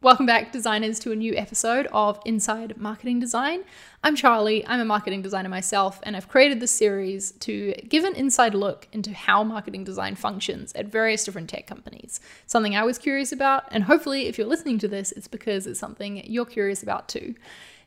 Welcome back, designers, to a new episode of Inside Marketing Design. I'm Charlie, I'm a marketing designer myself, and I've created this series to give an inside look into how marketing design functions at various different tech companies. Something I was curious about, and hopefully, if you're listening to this, it's because it's something you're curious about too.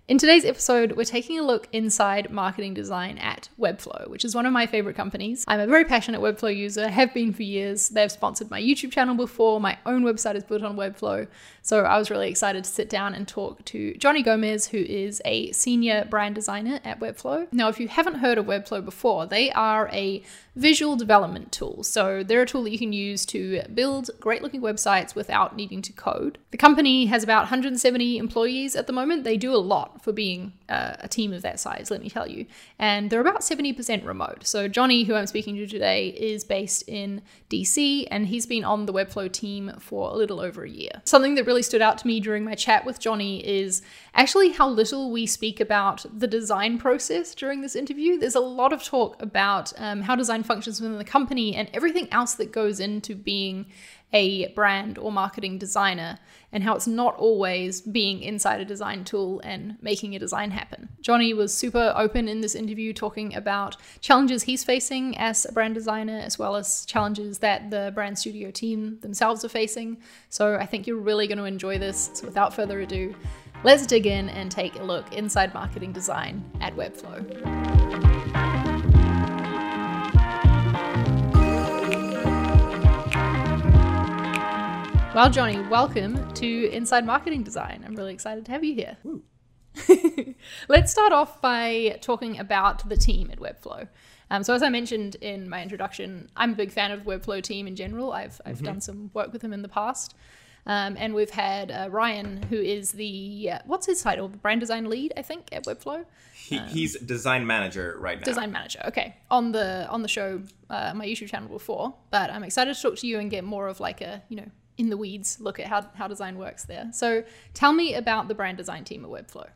In today's episode, we're taking a look inside marketing design at Webflow, which is one of my favorite companies. I'm a very passionate Webflow user, have been for years. They've sponsored my YouTube channel before, my own website is built on Webflow. So I was really excited to sit down and talk to Johnny Gomez, who is a senior brand designer at Webflow. Now, if you haven't heard of Webflow before, they are a visual development tool. So they're a tool that you can use to build great looking websites without needing to code. The company has about 170 employees at the moment. They do a lot for being a team of that size, let me tell you. And they're about 70% remote. So Johnny, who I'm speaking to today, is based in DC and he's been on the Webflow team for a little over a year. Something that really stood out to me during my chat with Johnny is actually how little we speak about the design process during this interview. There's a lot of talk about um, how design functions within the company and everything else that goes into being a brand or marketing designer and how it's not always being inside a design tool and making a design happen. Johnny was super open in this interview talking about challenges he's facing as a brand designer as well as challenges that the brand studio team themselves are facing. So I think you're really going to enjoy this. So without further ado, let's dig in and take a look inside marketing design at Webflow. Well, Johnny, welcome to Inside Marketing Design. I'm really excited to have you here. Let's start off by talking about the team at Webflow. Um, so, as I mentioned in my introduction, I'm a big fan of the Webflow team in general. I've, I've mm-hmm. done some work with them in the past. Um, and we've had uh, Ryan, who is the, uh, what's his title? Brand design lead, I think, at Webflow. He, um, he's design manager right now. Design manager, okay. On the on the show, uh, my YouTube channel before. But I'm excited to talk to you and get more of like a, you know, in the weeds look at how, how design works there. So tell me about the brand design team at Webflow.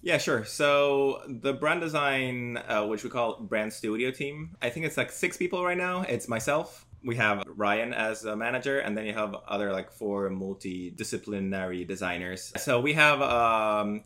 Yeah, sure. So the brand design, uh, which we call brand studio team, I think it's like six people right now. It's myself. We have Ryan as a manager, and then you have other like four multidisciplinary designers. So we have um,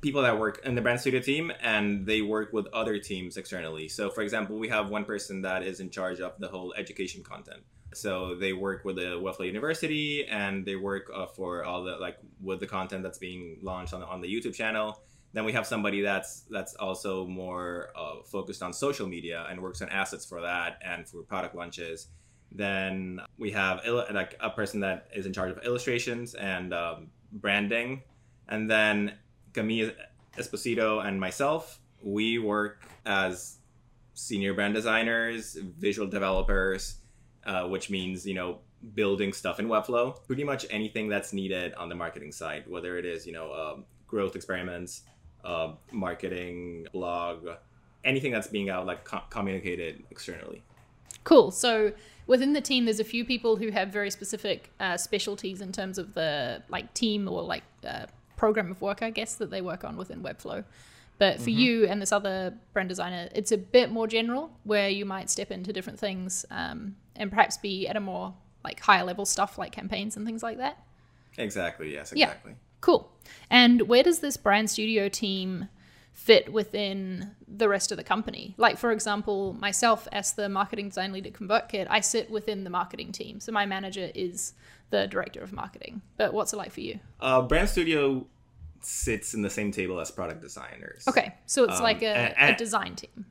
people that work in the brand studio team, and they work with other teams externally. So, for example, we have one person that is in charge of the whole education content. So they work with the Webflow University, and they work uh, for all the like with the content that's being launched on on the YouTube channel. Then we have somebody that's that's also more uh, focused on social media and works on assets for that and for product launches. Then we have like a person that is in charge of illustrations and um, branding, and then Camille Esposito and myself. We work as senior brand designers, visual developers, uh, which means you know building stuff in Webflow. Pretty much anything that's needed on the marketing side, whether it is you know um, growth experiments, uh, marketing, blog, anything that's being out like co- communicated externally. Cool. So within the team, there's a few people who have very specific uh, specialties in terms of the like team or like uh, program of work, I guess, that they work on within Webflow. But for mm-hmm. you and this other brand designer, it's a bit more general where you might step into different things um, and perhaps be at a more like higher level stuff like campaigns and things like that. Exactly. Yes. Exactly. Yeah. Cool. And where does this brand studio team fit within the rest of the company? Like, for example, myself as the marketing design lead at ConvertKit, I sit within the marketing team. So my manager is the director of marketing. But what's it like for you? Uh, brand studio sits in the same table as product designers. Okay, so it's um, like a, and, and, a, design team.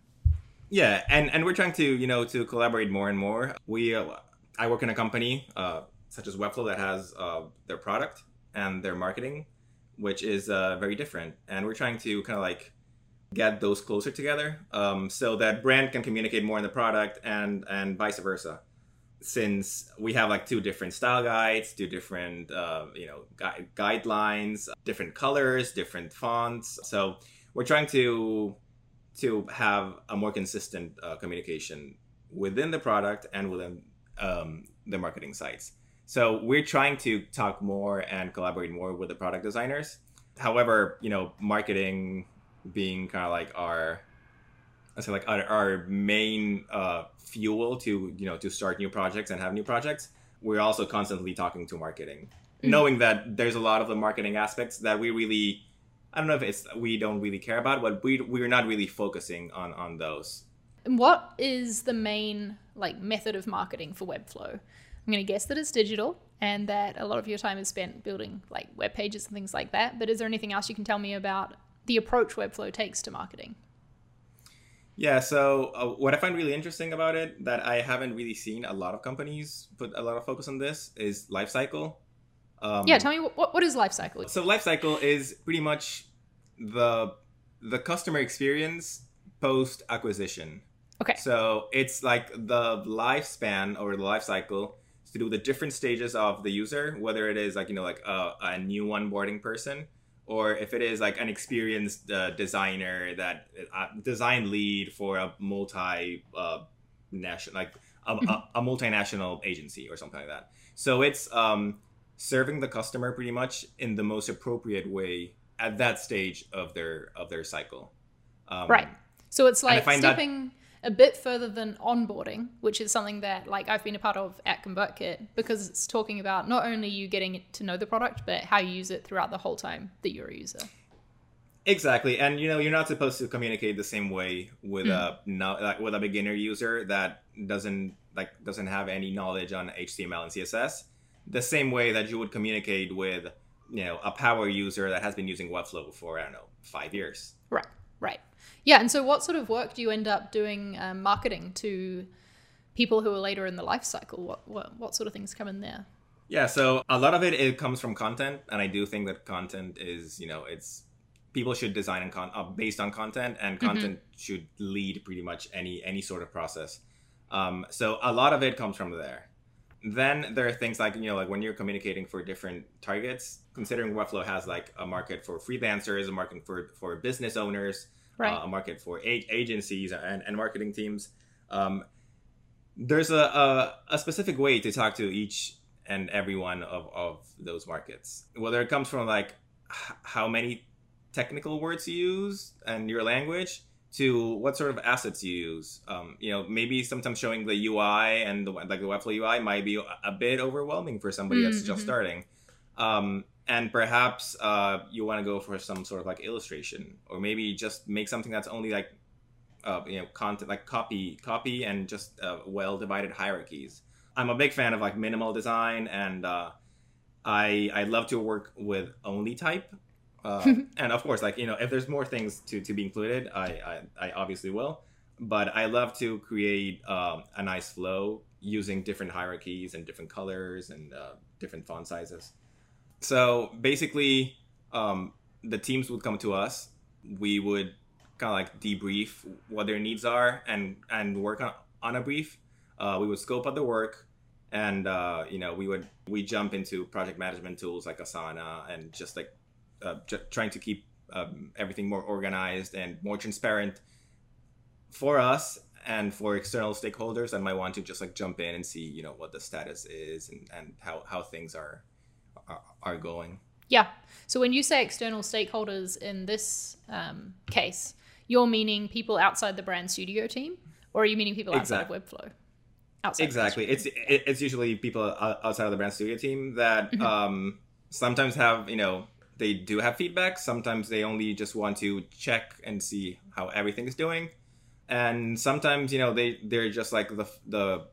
Yeah, and and we're trying to you know to collaborate more and more. We uh, I work in a company uh, such as Webflow that has uh, their product and their marketing, which is uh, very different, and we're trying to kind of like get those closer together um, so that brand can communicate more in the product and and vice versa since we have like two different style guides, two different uh, you know gu- guidelines, different colors, different fonts. So we're trying to to have a more consistent uh, communication within the product and within um, the marketing sites. So we're trying to talk more and collaborate more with the product designers. However, you know, marketing being kind of like our I say like our, our main uh, fuel to you know to start new projects and have new projects. We're also constantly talking to marketing knowing that there's a lot of the marketing aspects that we really I don't know if it's we don't really care about, but we we're not really focusing on on those. And what is the main like method of marketing for Webflow? I'm going to guess that it's digital and that a lot of your time is spent building like web pages and things like that. But is there anything else you can tell me about the approach Webflow takes to marketing? Yeah, so uh, what I find really interesting about it that I haven't really seen a lot of companies put a lot of focus on this is lifecycle. Um, yeah, tell me what what is lifecycle? So lifecycle is pretty much the the customer experience post acquisition. Okay. So it's like the lifespan or the life cycle to do the different stages of the user, whether it is like you know like a, a new onboarding person, or if it is like an experienced uh, designer that uh, design lead for a multi uh, national like a, a, a, multinational agency or something like that. So it's um, serving the customer pretty much in the most appropriate way at that stage of their of their cycle. Um, right. So it's like stepping. A bit further than onboarding, which is something that like I've been a part of at ConvertKit because it's talking about not only you getting to know the product, but how you use it throughout the whole time that you're a user. Exactly, and you know you're not supposed to communicate the same way with mm. a no, like with a beginner user that doesn't like doesn't have any knowledge on HTML and CSS. The same way that you would communicate with you know a power user that has been using Webflow for I don't know five years. Right, right, yeah. And so, what sort of work do you end up doing um, marketing to people who are later in the life cycle? What, what what sort of things come in there? Yeah, so a lot of it it comes from content, and I do think that content is you know it's people should design and con- uh, based on content, and mm-hmm. content mm-hmm. should lead pretty much any any sort of process. Um, so a lot of it comes from there. Then there are things like you know like when you're communicating for different targets, considering Webflow has like a market for freelancers, a market for for business owners, right. uh, a market for a- agencies and, and marketing teams. Um, there's a, a, a specific way to talk to each and every one of, of those markets. Whether it comes from like h- how many technical words you use and your language, to what sort of assets you use. Um, you know, maybe sometimes showing the UI and the like the Webflow UI might be a bit overwhelming for somebody mm-hmm. that's just starting. Um, and perhaps uh, you want to go for some sort of like illustration, or maybe just make something that's only like uh, you know content like copy copy and just uh, well divided hierarchies. I'm a big fan of like minimal design, and uh, I I love to work with only type uh, and of course, like you know, if there's more things to, to be included, I, I, I obviously will. But I love to create um, a nice flow using different hierarchies and different colors and uh, different font sizes. So basically, um, the teams would come to us. We would kind of like debrief what their needs are and and work on, on a brief. Uh, we would scope out the work, and uh, you know we would we jump into project management tools like Asana and just like uh, j- trying to keep um, everything more organized and more transparent for us and for external stakeholders that might want to just like jump in and see you know what the status is and, and how, how things are, are, are going yeah so when you say external stakeholders in this um, case you're meaning people outside the brand studio team or are you meaning people outside exactly. of webflow outside exactly it's it's usually people outside of the brand studio team that mm-hmm. um, sometimes have you know they do have feedback. Sometimes they only just want to check and see how everything is doing, and sometimes you know they they're just like the the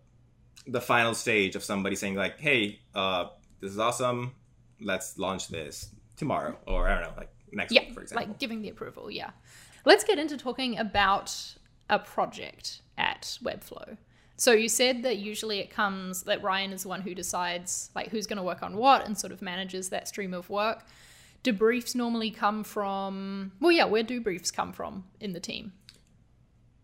the final stage of somebody saying like, "Hey, uh, this is awesome. Let's launch this tomorrow," or I don't know, like next yeah, week, for example. Like giving the approval. Yeah. Let's get into talking about a project at Webflow. So you said that usually it comes that Ryan is the one who decides like who's going to work on what and sort of manages that stream of work do briefs normally come from well yeah where do briefs come from in the team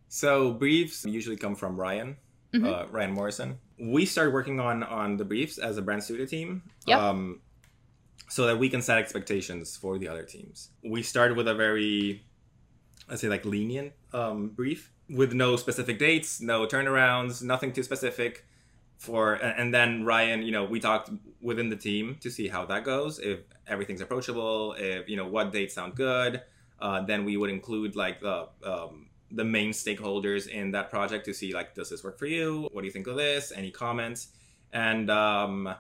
so briefs usually come from ryan mm-hmm. uh, ryan morrison we started working on on the briefs as a brand studio team yep. um, so that we can set expectations for the other teams we started with a very let's say like lenient um, brief with no specific dates no turnarounds nothing too specific for and then Ryan, you know, we talked within the team to see how that goes. If everything's approachable, if you know what dates sound good, uh, then we would include like the um, the main stakeholders in that project to see like does this work for you? What do you think of this? Any comments? And um,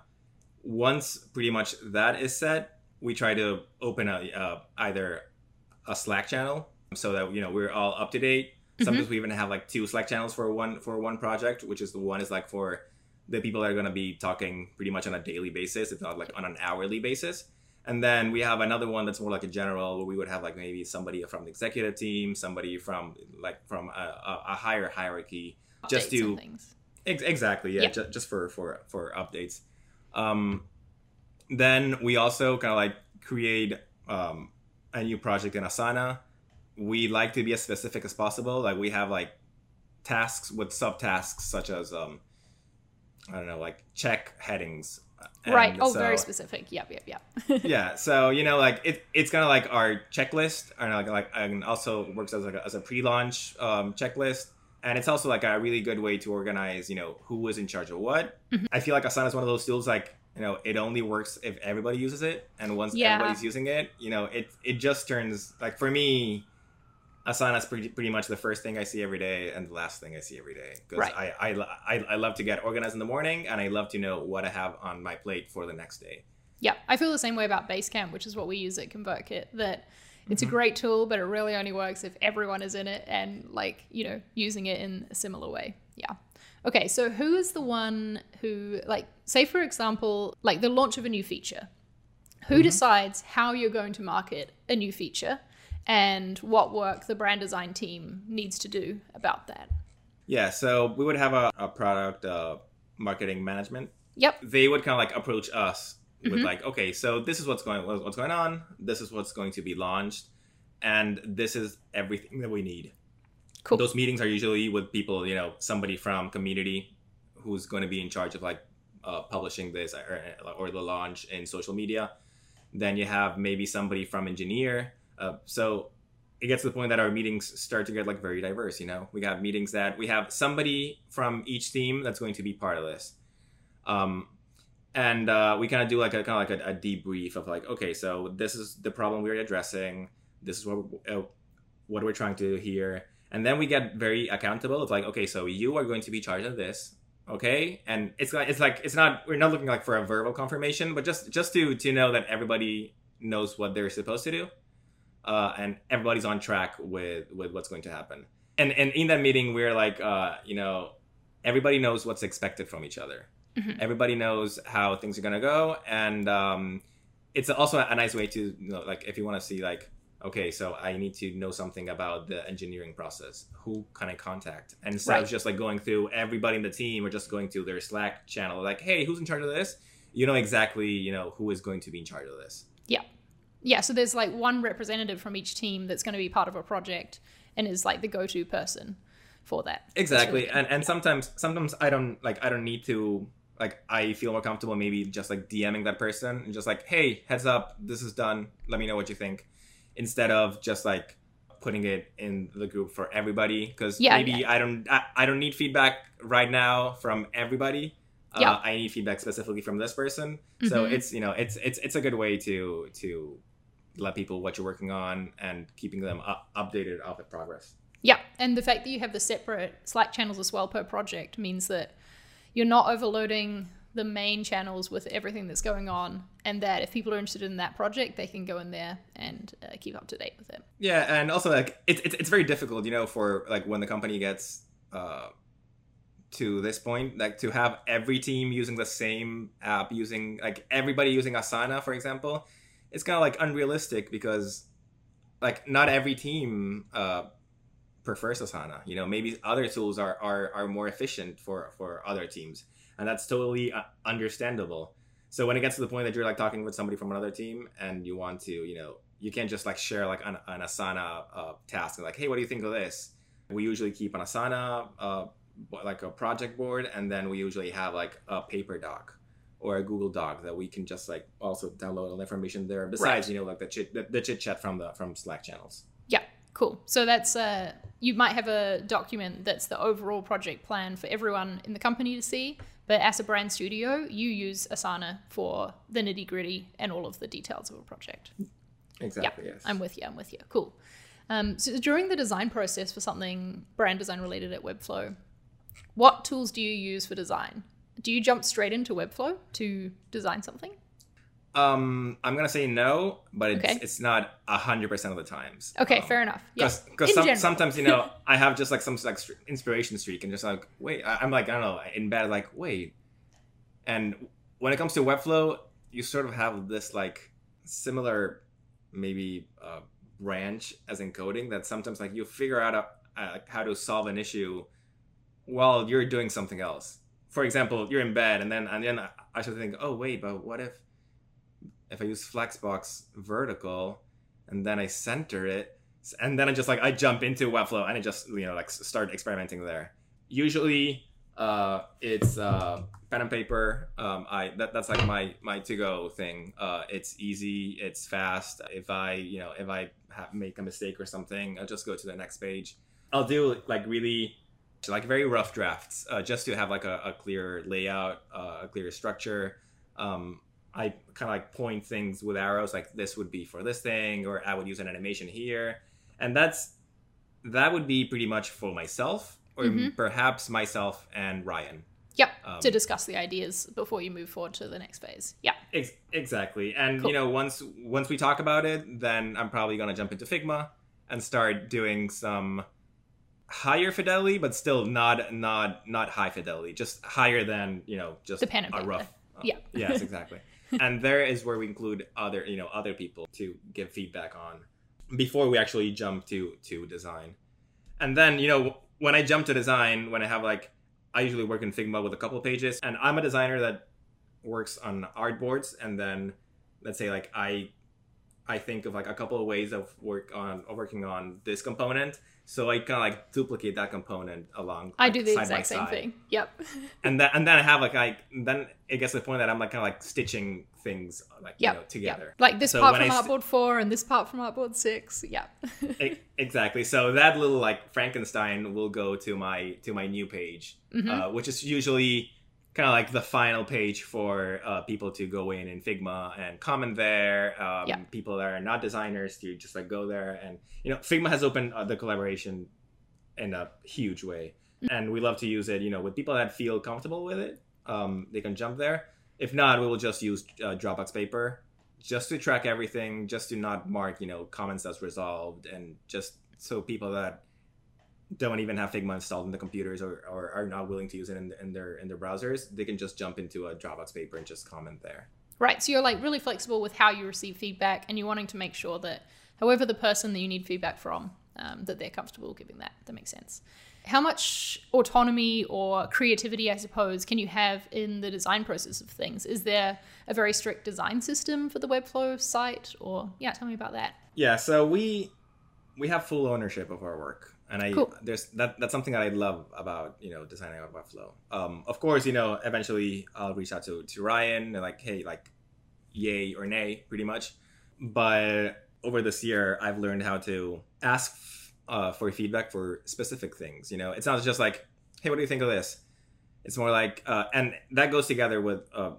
once pretty much that is set, we try to open a uh, either a Slack channel so that you know we're all up to date. Sometimes we even have like two Slack channels for one for one project, which is the one is like for the people that are going to be talking pretty much on a daily basis, if not like on an hourly basis. And then we have another one that's more like a general, where we would have like maybe somebody from the executive team, somebody from like from a, a, higher hierarchy, just Updates to things. Ex- exactly, yeah, Yeah. Ju- just for for for updates. Um, then we also kind of like create um, a new project in Asana. We like to be as specific as possible. Like we have like tasks with subtasks such as um, I don't know, like check headings. right. Oh, so- very specific. Yep, yep, yep. yeah so you know like it, it's kind of like our checklist and like, like and also works as like a, as a pre-launch um, checklist and it's also like a really good way to organize you know who was in charge of what Mm-hmm. i feel like asana is one of those tools like you know it only works if everybody uses it and once Yeah. everybody's using it you know it it just turns like for me asana is pretty, pretty much the first thing i see every day and the last thing i see every day because Right. I, I i i love to get organized in the morning and i love to know what i have on my plate for the next day Yeah, I feel the same way about Basecamp, which is what we use at ConvertKit. That it's Mm-hmm. a great tool, but it really only works if everyone is in it and like you know using it in a similar way. Yeah. Okay, so who is the one who like say for example like the launch of a new feature? Who Mm-hmm. decides how you're going to market a new feature and what work the brand design team needs to do about that? Yeah, so we would have a, a product uh, marketing management. Yep. They would kind of like approach us with Mhm. like, okay, so this is what's going what's going on. This is what's going to be launched, and this is everything that we need. Cool. Those meetings are usually with people, you know, somebody from community who's going to be in charge of like uh, publishing this or, or the launch in social media. Then you have maybe somebody from engineer. Uh, so it gets to the point that our meetings start to get like very diverse. You know, we have meetings that we have somebody from each team that's going to be part of this. Um, and uh, we kind of do like a kind of like a, a debrief of like, okay, so this is the problem we're addressing. This is what uh, what we're trying to do here, and then we get very accountable. Of like, okay, so you are going to be charged of this, okay? And it's like it's like it's not we're not looking like for a verbal confirmation, but just just to to know that everybody knows what they're supposed to do, uh, and everybody's on track with with what's going to happen. And and in that meeting, we're like, uh, you know, everybody knows what's expected from each other. Mhm. Everybody knows how things are gonna go, and um, it's also a nice way to you know, like if you want to see like okay so i need to know something about the engineering process who can i contact and instead Right. of just like going through everybody in the team or just going to their slack channel like hey who's in charge of this you know exactly you know who is going to be in charge of this Yeah, Yeah. so there's like one representative from each team that's going to be part of a project and is like the go-to person for that. Exactly really and and sometimes sometimes i don't like i don't need to like i feel more comfortable maybe just like dming that person and just like hey heads up this is done. Let me know what you think. Instead of just like putting it in the group for everybody because Yeah, maybe i don't I, I don't need feedback right now from everybody. Yeah. uh, i need feedback specifically from this person. So Mhm. it's you know it's it's it's a good way to to let people what you're working on and keeping them up, updated of the progress. Yeah, and the fact that you have the separate Slack channels as well per project means that you're not overloading the main channels with everything that's going on, and that if people are interested in that project, they can go in there and uh, keep up to date with it. Yeah, and also like it's it's it's very difficult, you know, for like when the company gets uh to this point, like to have every team using the same app, using like everybody using Asana, for example, it's kind of like unrealistic because like not every team uh prefers Asana. You know, maybe other tools are are are more efficient for for other teams, and that's totally uh, understandable. So when it gets to the point that you're like talking with somebody from another team and you want to, you know, you can't just like share like an, an Asana uh, task and like, hey, what do you think of this? We usually keep an Asana uh, like a project board, and then we usually have like a paper doc or a Google Doc that we can just like also download all the information there. Besides, you know, like the chit the, the chit chat from the from Slack channels. Yeah, cool. So that's uh, you might have a document that's the overall project plan for everyone in the company to see, but as a brand studio, you use Asana for the nitty gritty and all of the details of a project. Exactly. yeah, yes. I'm with you. I'm with you. Cool. Um, so during the design process for something brand design related at Webflow, what tools do you use for design? do you jump straight into Webflow to design something? Um, I'm gonna say no, but it's Okay. it's not a hundred percent of the times. Okay, Um, fair enough. Because some, sometimes you know I have just like some like inspiration streak and just like wait I- I'm like I don't know in bed like wait, and when it comes to Webflow, you sort of have this like similar maybe uh, branch as encoding that sometimes like you figure out a, uh, how to solve an issue while you're doing something else. For example, you're in bed and then and then I should think oh wait but what if if I use Flexbox vertical and then I center it, and then I just like I jump into Webflow and I just you know like start experimenting there. Usually, uh, it's uh, pen and paper. Um, I that, that's like my my to go thing. Uh, it's easy, it's fast. If I you know if I ha- make a mistake or something, I'll just go to the next page. I'll do like really like very rough drafts uh, just to have like a, a clear layout, uh, a clear structure. Um, I kind of like point things with arrows, like this would be for this thing, or I would use an animation here, and that's that would be pretty much for myself, or Mhm. perhaps myself and Ryan. Yep. Um, to discuss the ideas before you move forward to the next phase. Yeah. Ex- exactly, and Cool. you know once once we talk about it, then I'm probably gonna jump into Figma and start doing some higher fidelity, but still not not not high fidelity, just higher than you know just The pen and a paper. rough. uh, Yeah. yes, exactly. and there is where we include other you know other people to give feedback on before we actually jump to to design. And then you know when I jump to design, when I have like I usually work in Figma with a couple pages, and I'm a designer that works on artboards, and then let's say like I I think of like a couple of ways of work on of working on this component. So I kind of like duplicate that component along. I like, do the exact same side. thing. Yep. And then and then I have like I then it gets to the point that I'm like kind of like stitching things like Yep. you know together. Yep. Like this So part from I s- Artboard 4 and this part from Artboard 6. Yeah. E- exactly. So that little like Frankenstein will go to my to my new page, Mhm. uh, which is usually kind of like the final page for uh, people to go in in Figma and comment there. Um, Yeah. People that are not designers to just like go there and you know Figma has opened uh, the collaboration in a huge way, and we love to use it. You know, with people that feel comfortable with it, um, they can jump there. If not, we will just use uh, Dropbox paper just to track everything, just to not mark, you know, comments as resolved, and just so people that don't even have Figma installed in the computers or, or are not willing to use it in, in their in their browsers, they can just jump into a Dropbox paper and just comment there. Right. So you're like really flexible with how you receive feedback and you're wanting to make sure that however the person that you need feedback from, um, that they're comfortable giving that. That makes sense. How much autonomy or creativity, I suppose, can you have in the design process of things? Is there a very strict design system for the Webflow site? Or, yeah, tell me about that. Yeah, so we we have full ownership of our work, and I Cool. there's that that's something that I love about you know designing a Webflow. Um, of course, you know eventually I'll reach out to to Ryan and like, hey, like, yay or nay, pretty much. But over this year, I've learned how to ask uh, for feedback for specific things. You know, it's not just like, hey, what do you think of this? It's more like, uh, and that goes together with uh,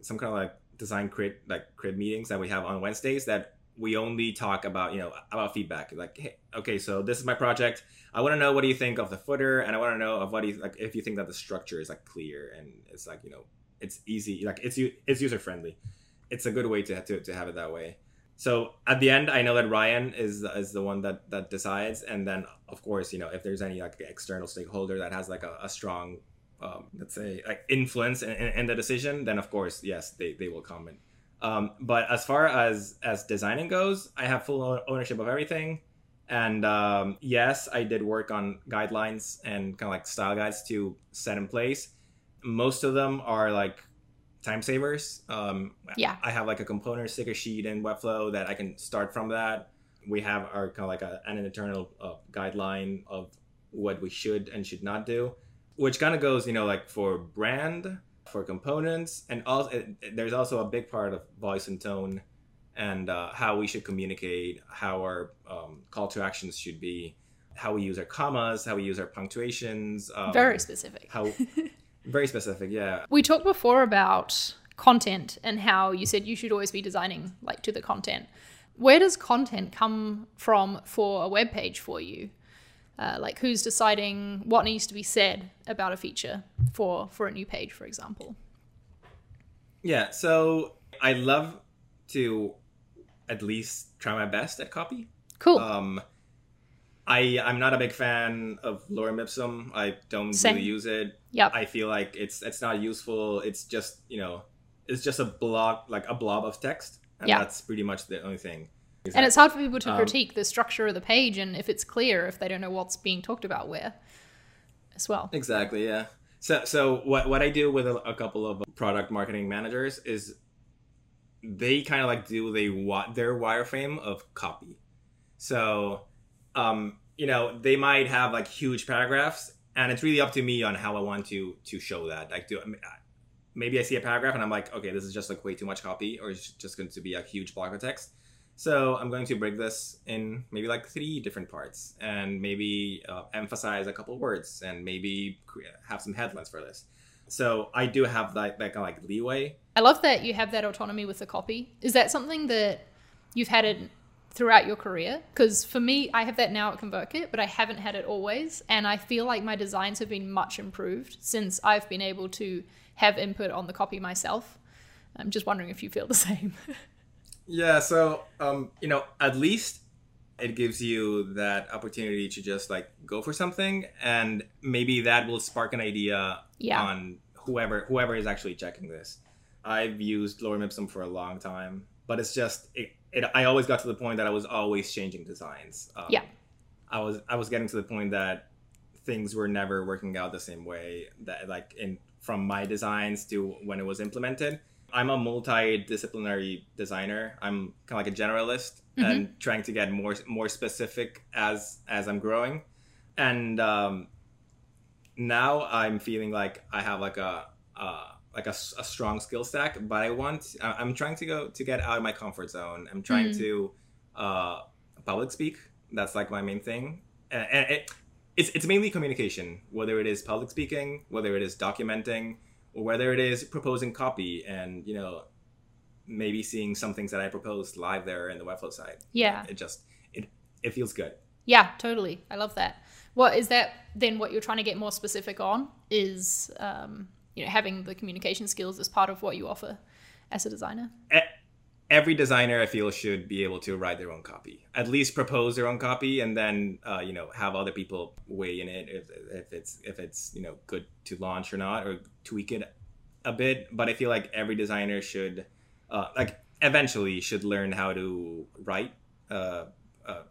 some kind of like design crit like crit meetings that we have on Wednesdays that we only talk about you know about feedback. Like hey okay so this is my project. I want to know what do you think of the footer and i want to know of what do you like if you think that the structure is like clear and it's like you know it's easy like it's it's user friendly it's a good way to, to, to have it that way. So at the end i know that ryan is is the one that that decides and then of course you know if there's any like external stakeholder that has like a, a strong um, let's say like influence in, in, in the decision then of course yes they, they will comment um, but as far as as designing goes i have full ownership of everything. And um, yes i did work on guidelines and kind of like style guides to set in place. Most of them are like time savers. Um, Yeah. i have like a component sticker sheet in webflow that i can start from that. We have our kind of like a, an internal uh, guideline of what we should and should not do which kind of goes you know like for brand for components and also there's also a big part of voice and tone and uh, how we should communicate how our um, call to actions should be how we use our commas how we use our punctuations um, Very specific. how very specific yeah We talked before about content and how you said you should always be designing like to the content. Where does content come from for a web page for you? Uh, like who's deciding what needs to be said about a feature for for a new page, for example. Yeah, so I love to at least try my best at copy. Cool. Um, I I'm not a big fan of lorem ipsum. I don't Same. really use it. Yeah. I feel like it's it's not useful. It's just you know it's just a block like a blob of text, and Yeah. that's pretty much the only thing. And it's hard for people to Um, critique the structure of the page and if it's clear, if they don't know what's being talked about where as well. Exactly. Yeah. So so what what I do with a, a couple of product marketing managers is they kind of like do they wa- their wireframe of copy. So um you know they might have like huge paragraphs and it's really up to me on how I want to to show that. Like do maybe I see a paragraph and I'm like okay this is just like way too much copy or it's just going to be a huge block of text. So I'm going to break this in maybe like three different parts, and maybe uh, emphasize a couple words, and maybe have some headlines for this. So I do have that, that kind of like leeway. I love that you have that autonomy with the copy. Is that something that you've had it throughout your career? Because for me, I have that now at ConvertKit, but I haven't had it always. And I feel like my designs have been much improved since I've been able to have input on the copy myself. I'm just wondering if you feel the same. Yeah. So um, you know, at least it gives you that opportunity to just like go for something, and maybe that will spark an idea Yeah. on whoever whoever is actually checking this. I've used lorem ipsum for a long time, but it's just it, it. I always got to the point that I was always changing designs. Um, Yeah. I was I was getting to the point that things were never working out the same way that like in from my designs to when it was implemented. I'm a multidisciplinary designer. I'm kind of like a generalist and trying to get more more specific as as I'm growing. And um, now I'm feeling like I have like a uh, like a strong skill stack, but I want I'm trying to go to get out of my comfort zone. I'm trying Mm. to uh, public speak. That's like my main thing, and, and it, it's it's mainly communication. Whether it is public speaking, whether it is documenting, or whether it is proposing copy, and you know maybe seeing some things that I proposed live there in the Webflow side. yeah. It just it it feels good. Yeah, totally. I love that. What is that then what you're trying to get more specific on is um, you know, having the communication skills as part of what you offer as a designer. e- every designer I feel should be able to write their own copy, at least propose their own copy, and then uh, you know have other people weigh in it if, if it's if it's you know good to launch or not, or tweak it a bit. But I feel like every designer should uh, like eventually should learn how to write uh,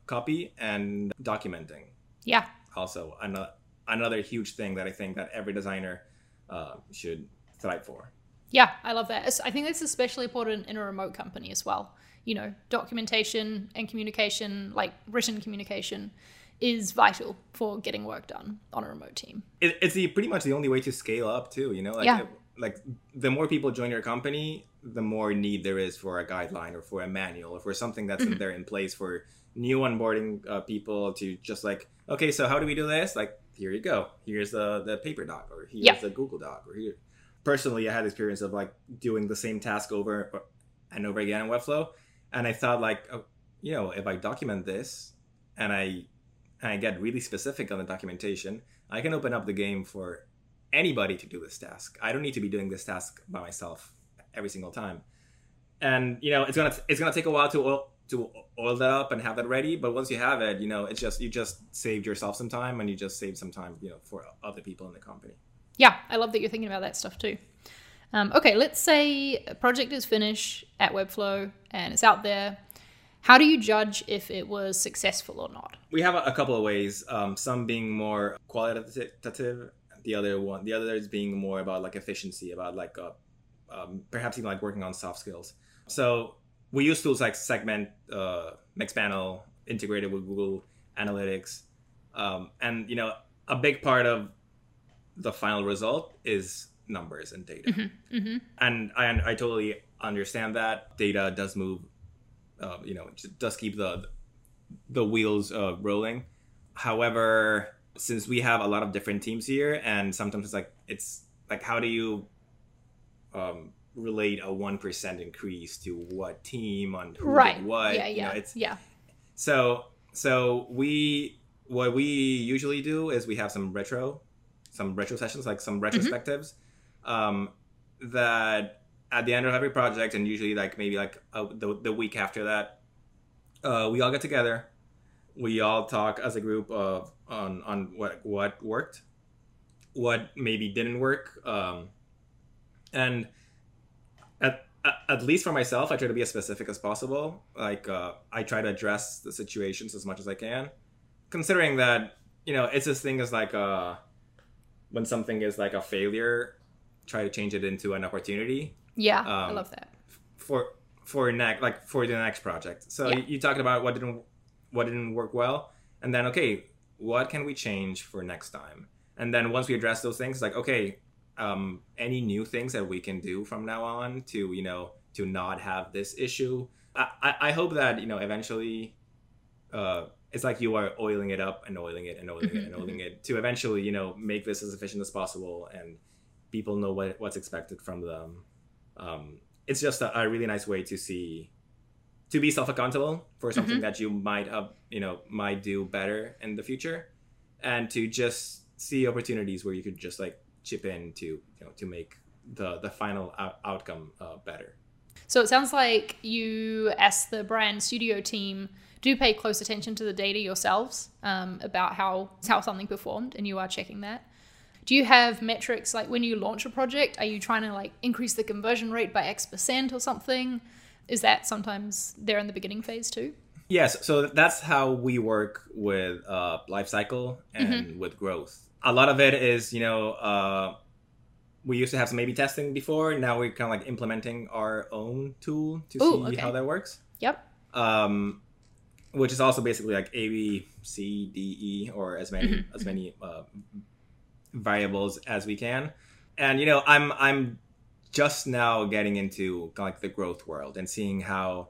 copy and documenting. Yeah. Also, another another huge thing that I think that every designer uh, should thrive for. Yeah, I love that. I think that's especially important in a remote company as well. You know, documentation and communication, like written communication, is vital for getting work done on a remote team. it, it's the pretty much the only way to scale up too you know like Yeah. like the more people join your company the more need there is for a guideline or for a manual or for something that's Mm-hmm. in there in place for new onboarding uh, people to just like okay so how do we do this like here you go here's the the paper doc or here's Yeah. the google doc or here personally i had experience of like doing the same task over and over again in webflow and i thought like oh, you know if i document this and i and I get really specific on the documentation, I can open up the game for anybody to do this task. I don't need to be doing this task by myself every single time. And you know, it's gonna it's gonna take a while to oil, to oil that up and have that ready. But once you have it, you know, it's just you just saved yourself some time, and you just saved some time, you know, for other people in the company. Yeah, I love that you're thinking about that stuff too. Um, okay, let's say a project is finished at Webflow and it's out there. How do you judge if it was successful or not? we have a, a couple of ways. Um, some being more qualitative, the other one, the other is being more about like efficiency, about like uh, um, perhaps even like working on soft skills. So we use tools like Segment, uh, Mixpanel, integrated with Google Analytics, um, and you know a big part of the final result is numbers and data. Mm-hmm. And I I totally understand that data does move. Uh, you know, it does keep the the wheels uh, rolling. However, since we have a lot of different teams here, and sometimes it's like it's like how do you um, relate a one percent increase to what team on who Right. did what? yeah, You yeah, know, it's yeah. so so we what we usually do is we have some retro, some retro sessions, like some retrospectives, um, that at the end of every project, and usually like maybe like uh, the the week after that, uh, we all get together. We all talk as a group of on on what what worked, what maybe didn't work, um, and at at least for myself, I try to be as specific as possible. Like uh, I try to address the situations as much as I can, considering that you know it's this thing as like uh, when something is like a failure, try to change it into an opportunity. Yeah, I love that. for for next like for the next project. So Yeah. you, you talked about what didn't what didn't work well, and then okay, what can we change for next time? And then once we address those things, like okay, um, any new things that we can do from now on to you know to not have this issue. I, I, I hope that you know eventually, uh, it's like you are oiling it up and oiling it and oiling it and oiling it to eventually you know make this as efficient as possible and people know what what's expected from them. Um, it's just a, a really nice way to see to be self accountable for something that you might have you know might do better in the future, and to just see opportunities where you could just like chip in to you know to make the the final out- outcome uh, better. So it sounds like you, as the brand studio team, do pay close attention to the data yourselves um, about how how something performed, and you are checking that. Do you have metrics like when you launch a project? Are you trying to like increase the conversion rate by X percent or something? Is that sometimes there in the beginning phase too? Yes, so that's how we work with uh, life cycle and with growth. A lot of it is, you know, uh, we used to have some A/B testing before. Now we're kind of like implementing our own tool to Ooh, see okay. how that works. Yep. Um, which is also basically like A, B, C, D, E, or as many as many uh, variables as we can. And you know, I'm I'm just now getting into like the growth world and seeing how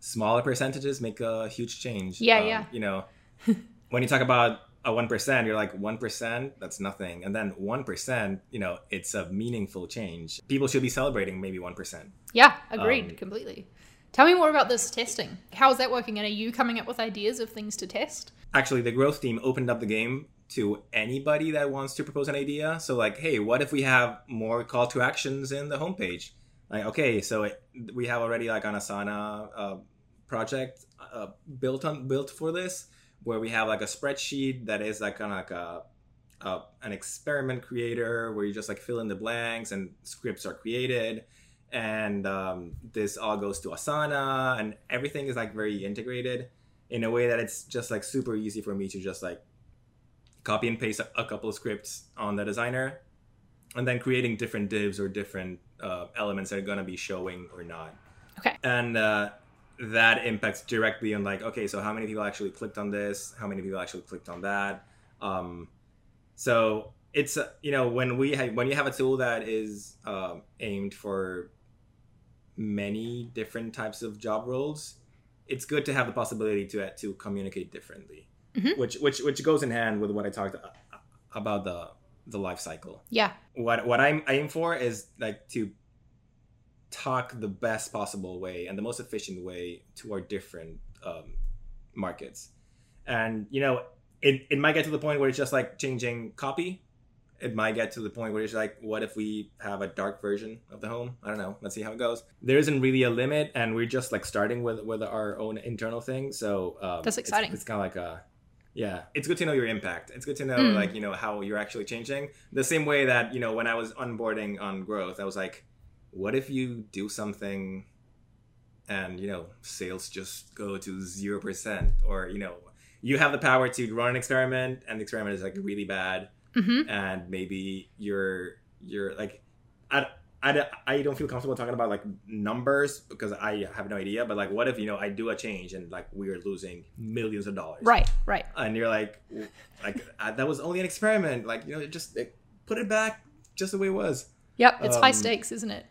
smaller percentages make a huge change. Yeah, Um, yeah. You know, when you talk about a one percent, you're like one percent, that's nothing, and then one percent, you know, it's a meaningful change. People should be celebrating maybe one percent. Yeah, agreed Um, completely. Tell me more about this testing. How is that working? And are you coming up with ideas of things to test? actually the growth team opened up the game to anybody that wants to propose an idea so like hey what if we have more call to actions in the homepage like okay so it, we have already like an asana uh, project uh, built on built for this where we have like a spreadsheet that is like kind of like a, an experiment creator where you just like fill in the blanks and scripts are created and um, this all goes to asana and everything is like very integrated in a way that it's just like super easy for me to just like copy and paste a, couple of scripts on the designer and then creating different divs or different uh, elements that are going to be showing or not. Okay. and uh, that impacts directly on like okay so how many people actually clicked on this? How many people actually clicked on that? Um, so it's uh, you know when we ha- when you have a tool that is um, aimed for many different types of job roles it's good to have the possibility to to communicate differently Mhm. which which which goes in hand with what i talked uh, about the the life cycle Yeah. what what I'm aim for is like to talk the best possible way and the most efficient way to our different um, markets. And you know, it it might get to the point where it's just like changing copy. It might get to the point where it's like, what if we have a dark version of the home? I don't know. Let's see how it goes. There isn't really a limit, and we're just like starting with with our own internal thing. So um, That's it's- exciting. It's, kind of like a yeah, it's good to know your impact. It's good to know Mm. like you know how you're actually changing. The same way that you know when I was onboarding on growth, I was like, what if you do something, and you know sales just go to zero percent, or you know you have the power to run an experiment, and the experiment is like really bad, Mm-hmm. and maybe you're you're like I, I, I don't feel comfortable talking about like numbers because I have no idea. But like, what if you know I do a change and like we're losing millions of dollars, Right. Right. and you're like, like uh, that was only an experiment. Like you know, just like, put it back just the way it was. Yep. It's high Um, stakes, isn't it?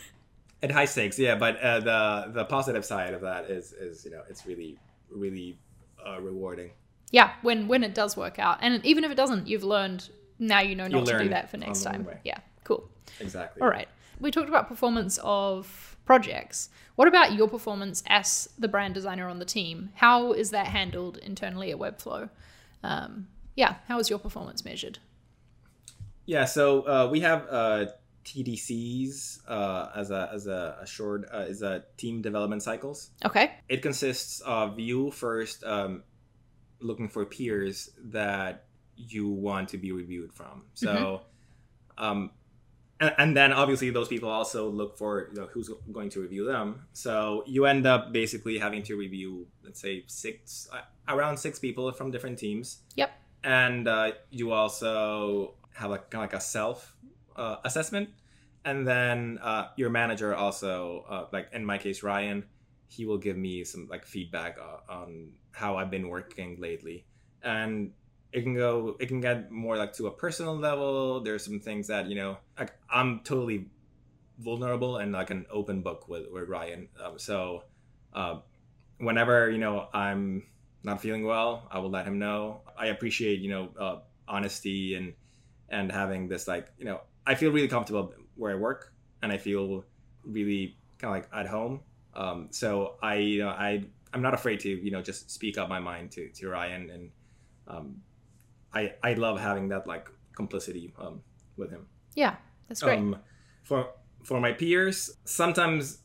At high stakes, yeah. But uh, the the positive side of that is is you know it's really really uh, rewarding. Yeah. When when it does work out, and even if it doesn't, you've learned. Now you know not to do that for next time. Yeah. Cool. Exactly. All right. We talked about performance of projects. What about your performance as the brand designer on the team? How is that handled internally at Webflow? Um, yeah, how is your performance measured? Yeah, so uh, we have uh, TDCs uh, as a as a, a short uh, is a team development cycles. Okay. It consists of you first um, looking for peers that you want to be reviewed from. So, um, and, and then obviously those people also look for you know, who's going to review them. So you end up basically having to review, let's say six uh, around six people from different teams. Yep. And uh, you also have like kind of like a self uh, assessment, and then uh, your manager also, uh, like in my case, Ryan, he will give me some like feedback uh, on how I've been working lately, and it can go, it can get more like to a personal level. There's some things that you know, like I'm totally vulnerable and like an open book with with Ryan, um, so. Uh, whenever you know I'm not feeling well, I will let him know. I appreciate you know uh, honesty and and having this like you know I feel really comfortable where I work and I feel really kind of like at home. Um, so I you know I I'm not afraid to you know just speak up my mind to to Ryan and um, I I love having that like complicity um, with him. Yeah, that's great. Um, for for my peers, sometimes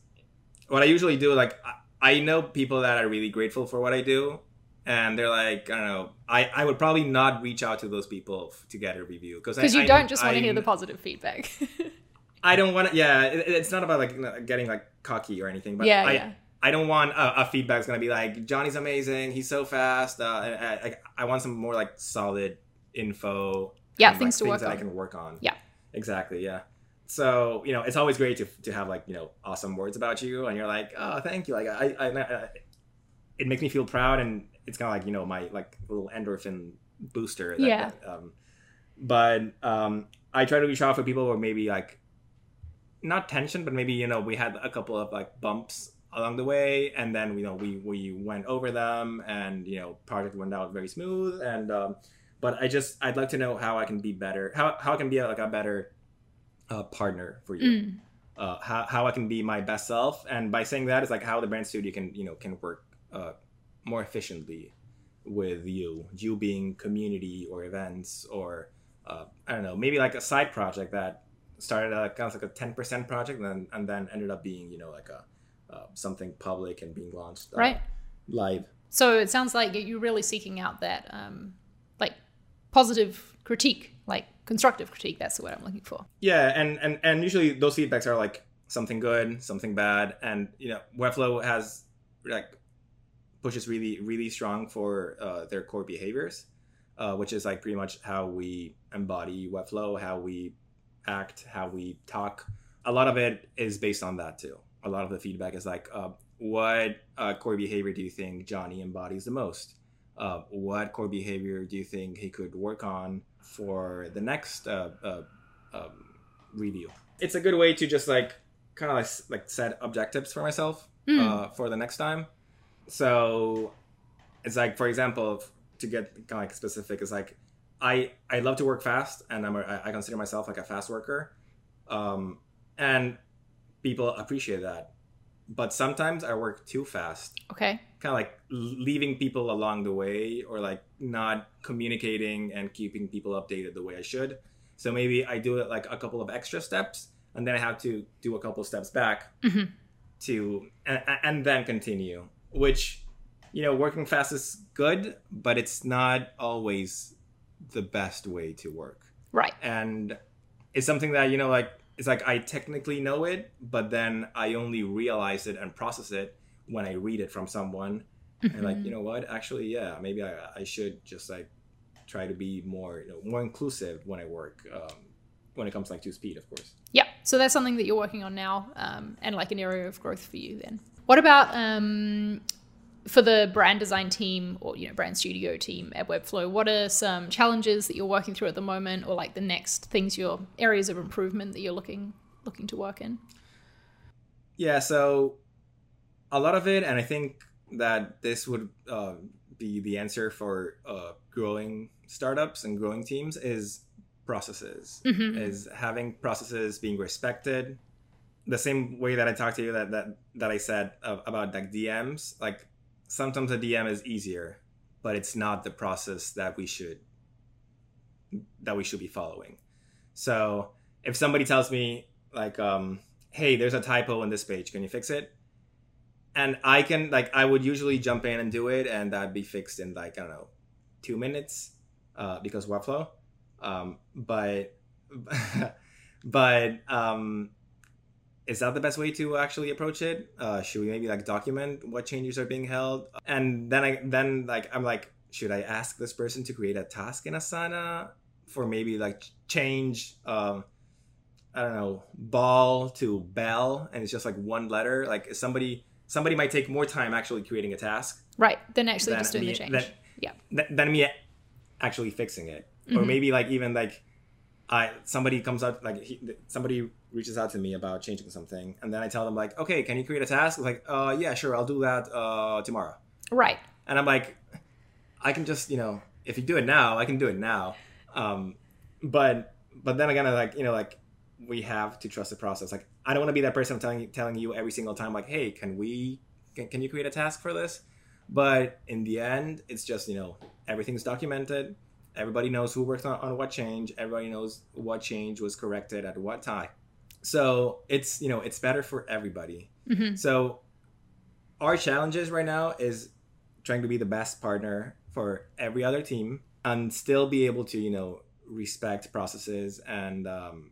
what I usually do, like I, I know people that are really grateful for what I do, and they're like, I don't know, I, I would probably not reach out to those people f- to get a review because Because you don't just want to hear the positive feedback. I don't want to. Yeah, it, it's not about like getting like cocky or anything, but yeah, I, yeah. I don't want a, a feedback's gonna be like Johnny's amazing, he's so fast. Uh, I, I, I want some more like solid info. Yeah, and, things like, to work that I can work on. Yeah. exactly. Yeah. So you know, it's always great to to have like you know awesome words about you, and you're like, oh, thank you. Like I, I, I it makes me feel proud, and it's kind of like you know my like little endorphin booster. That, Yeah. um, but um, I try to reach out for people who are maybe like not tension, but maybe you know we had a couple of like bumps along the way, and then you know we we went over them, and you know project went out very smooth, and um, but I just I'd like to know how I can be better, how how I can be like a better uh, partner for you. Mm. Uh, how, how I can be my best self, and by saying that, it's like how the brand studio can you know can work uh, more efficiently with you. You being community or events or uh, I don't know, maybe like a side project that started uh, kind of like a ten percent project, and then and then ended up being you know like a uh, something public and being launched uh, Right. live. So it sounds like you're really seeking out that, um, like, positive critique, like constructive critique. That's the word I'm looking for. Yeah, and and and usually those feedbacks are like something good, something bad, and you know Webflow has like pushes really really strong for uh, their core behaviors, uh, which is like pretty much how we embody Webflow, how we act, how we talk. A lot of it is based on that too. A lot of the feedback is like, uh, what uh, core behavior do you think Johnny embodies the most? Uh, what core behavior do you think he could work on for the next uh, uh, um, review? It's a good way to just like kind of like, like set objectives for myself Mm. uh, for the next time. So it's like, for example, to get kind of like specific, is like I I love to work fast, and I'm a, I I consider myself like a fast worker, um, and people appreciate that. But sometimes I work too fast, Okay. kind of like leaving people along the way, or like not communicating and keeping people updated the way I should. So maybe I do it like a couple of extra steps, and then I have to do a couple steps back Mhm. to and, and then continue. Which you know, working fast is good, but it's not always the best way to work. Right. And it's something that you know, like it's like I technically know it, but then I only realize it and process it when I read it from someone and like you know what actually yeah maybe i, I should just like try to be more you know more inclusive when i work um, when it comes like to speed of course Yeah. So that's something that you're working on now, um, and like an area of growth for you. Then, what about um, for the brand design team or you know brand studio team at Webflow? What are some challenges that you're working through at the moment, or like the next things, your areas of improvement that you're looking looking to work in? yeah so a lot of it and i think that this would uh, be the answer for uh, growing startups and growing teams is processes Mhm. is having processes being respected the same way that i talked to you that that, that i said uh, about like dms like sometimes a dm is easier but it's not the process that we should that we should be following. So if somebody tells me like, um, "Hey, there's a typo on this page. Can you fix it?" and I can like I would usually jump in and do it, and that'd be fixed in like I don't know, two minutes, uh, because workflow. Um, but but um, is that the best way to actually approach it? Uh, should we maybe like document what changes are being held, and then I then like I'm like, should I ask this person to create a task in Asana for maybe like change? Um, I don't know, ball to bell, and it's just like one letter. Like somebody somebody might take more time actually creating a task right than actually than just doing me, the change than, yeah than me actually fixing it mm-hmm. or maybe like even like i somebody comes out like he, somebody reaches out to me about changing something and then i tell them like okay can you create a task? Like uh yeah sure i'll do that uh tomorrow. Right. And i'm like i can just you know if you do it now i can do it now. Um but but then again I like you know like we have to trust the process. Like I don't want to be that person telling telling you every single time like, hey, can we can, can you create a task for this? But in the end, it's just you know everything's documented. Everybody knows who worked on, on what change. Everybody knows what change was corrected at what time. So it's you know it's better for everybody. Mm-hmm. So our challenges right now is trying to be the best partner for every other team and still be able to you know respect processes and um,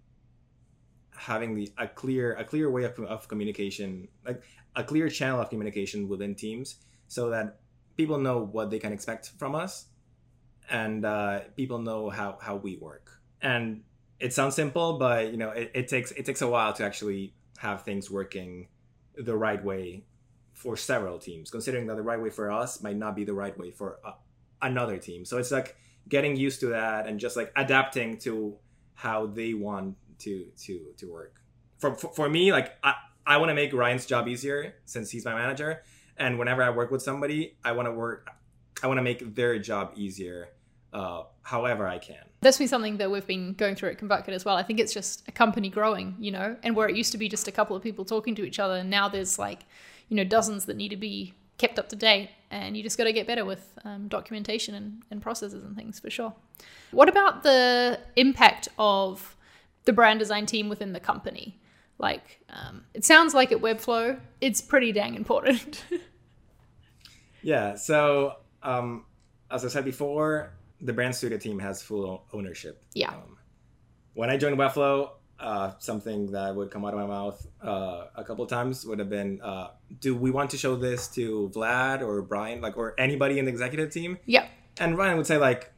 having the a clear a clear way of, of communication like a clear channel of communication within teams so that people know what they can expect from us and uh, people know how how we work and it sounds simple but you know it, it takes it takes a while to actually have things working the right way for several teams considering that the right way for us might not be the right way for uh, another team so it's like getting used to that and just like adapting to how they want to to to work. For for, for me, like I I want to make Ryan's job easier since he's my manager, and whenever I work with somebody, I want to work. I want to make their job easier, uh, however I can. That's been something that we've been going through at ConvertKit as well. I think it's just a company growing, you know, and where it used to be just a couple of people talking to each other, and now there's like, you know, dozens that need to be kept up to date and you just got to get better with um, documentation and, and processes and things for sure what about the impact of the brand design team within the company. Like, um, it sounds like at Webflow, it's pretty dang important. yeah. So, um, as I said before, the brand studio team has full ownership. Yeah. Um, when I joined Webflow, uh, something that would come out of my mouth uh, a couple times would have been, uh, "Do we want to show this to Vlad or Brian, like, or anybody in the executive team?" Yeah. And Ryan would say, like,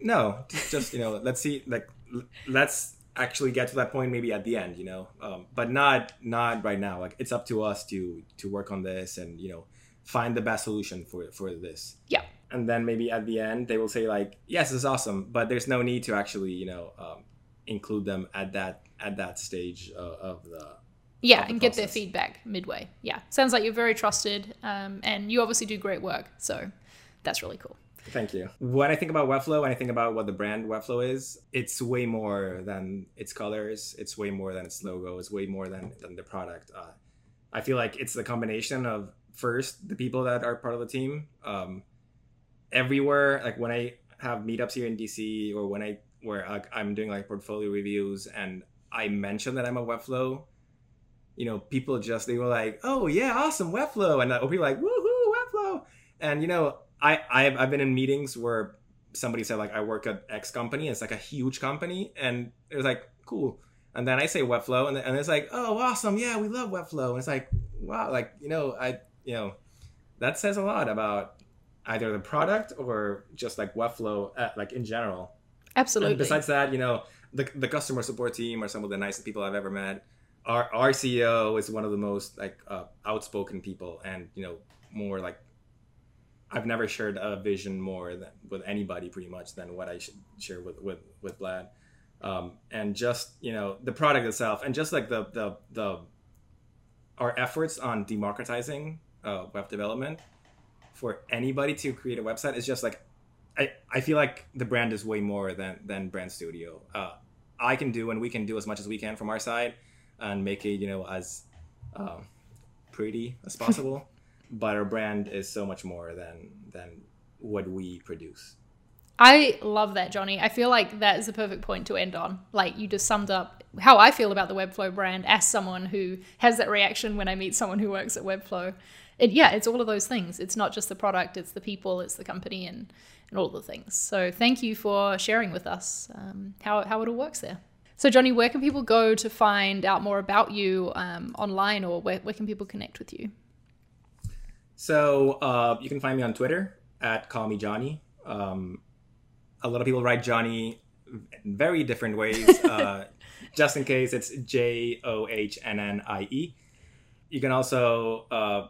"No, just, just you know, let's see, like, let's actually get to that point maybe at the end you know um, but not not right now like it's up to us to to work on this and you know find the best solution for for this yeah and then maybe at the end they will say like yes it's awesome but there's no need to actually you know um, include them at that at that stage uh, of the yeah of the and process. get their feedback midway yeah sounds like you're very trusted um, and you obviously do great work so that's really cool Thank you. When I think about Webflow, when I think about what the brand Webflow is, it's way more than its colors. It's way more than its logo. It's way more than, than the product. Uh, I feel like it's the combination of first the people that are part of the team. Um, everywhere, like when I have meetups here in DC or when I where uh, I'm doing like portfolio reviews and I mention that I'm a Webflow, you know, people just they were like, "Oh yeah, awesome Webflow," and I'll be like, "Woohoo, Webflow!" And you know, I I've, I've been in meetings where somebody said like I work at X company. It's like a huge company, and it was like cool. And then I say Webflow, and, and it's like, oh, awesome, yeah, we love Webflow. And it's like, wow, like you know, I you know, that says a lot about either the product or just like Webflow, uh, like in general. Absolutely. And besides that, you know, the the customer support team are some of the nicest people I've ever met. Our our CEO is one of the most like uh, outspoken people, and you know, more like I've never shared a vision more than, with anybody pretty much than what I should share with with with Vlad. Um, and just you know the product itself, and just like the the the our efforts on democratizing uh, web development for anybody to create a website is just like I, I feel like the brand is way more than than brand studio. Uh, I can do and we can do as much as we can from our side and make it you know as um, pretty as possible but our brand is so much more than than what we produce. I love that, Johnny. I feel like that is the perfect point to end on. Like you just summed up how I feel about the Webflow brand as someone who has that reaction when I meet someone who works at Webflow. It, yeah, it's all of those things. It's not just the product; it's the people, it's the company, and and all the things. So thank you for sharing with us um, how how it all works there. So Johnny, where can people go to find out more about you um, online, or where where can people connect with you? So uh, you can find me on Twitter at call me Johnny. Um, a lot of people write Johnny in very different ways. Uh, just in case, it's J O H N N I E. You can also uh,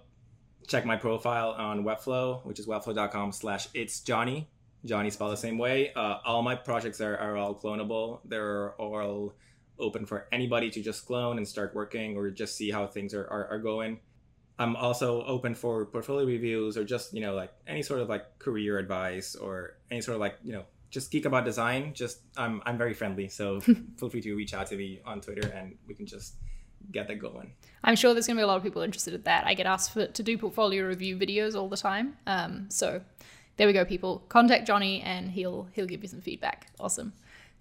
check my profile on Webflow, which is webflow.com slash it's Johnny. Johnny spelled the same way. Uh, all my projects are, are all clonable. They're all open for anybody to just clone and start working or just see how things are, are, are going. I'm also open for portfolio reviews or just, you know, like any sort of like career advice or any sort of like, you know, just geek about design. Just I'm I'm very friendly, so feel free to reach out to me on Twitter, and we can just get that going. I'm sure there's going to be a lot of people interested in that. I get asked for, to do portfolio review videos all the time. Um, so there we go, people. Contact Johnny, and he'll he'll give you some feedback. Awesome.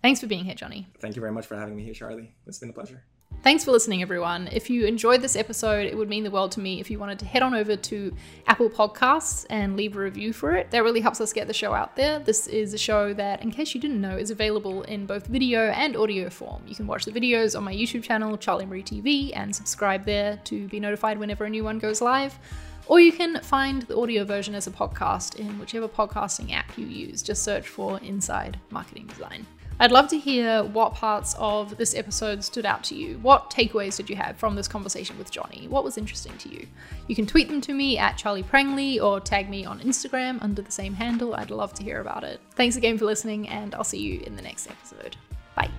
Thanks for being here, Johnny. Thank you very much for having me here, Charli. It's been a pleasure. Thanks for listening, everyone. If you enjoyed this episode, it would mean the world to me if you wanted to head on over to Apple Podcasts and leave a review for it. That really helps us get the show out there. This is a show that, in case you didn't know, is available in both video and audio form. You can watch the videos on my YouTube channel, Charli Marie TV, and subscribe there to be notified whenever a new one goes live. Or you can find the audio version as a podcast in whichever podcasting app you use. Just search for Inside Marketing Design. I'd love to hear what parts of this episode stood out to you. What takeaways did you have from this conversation with Johnny? What was interesting to you? You can tweet them to me at Charli Prangley or tag me on Instagram under the same handle. I'd love to hear about it. Thanks again for listening, and I'll see you in the next episode. Bye.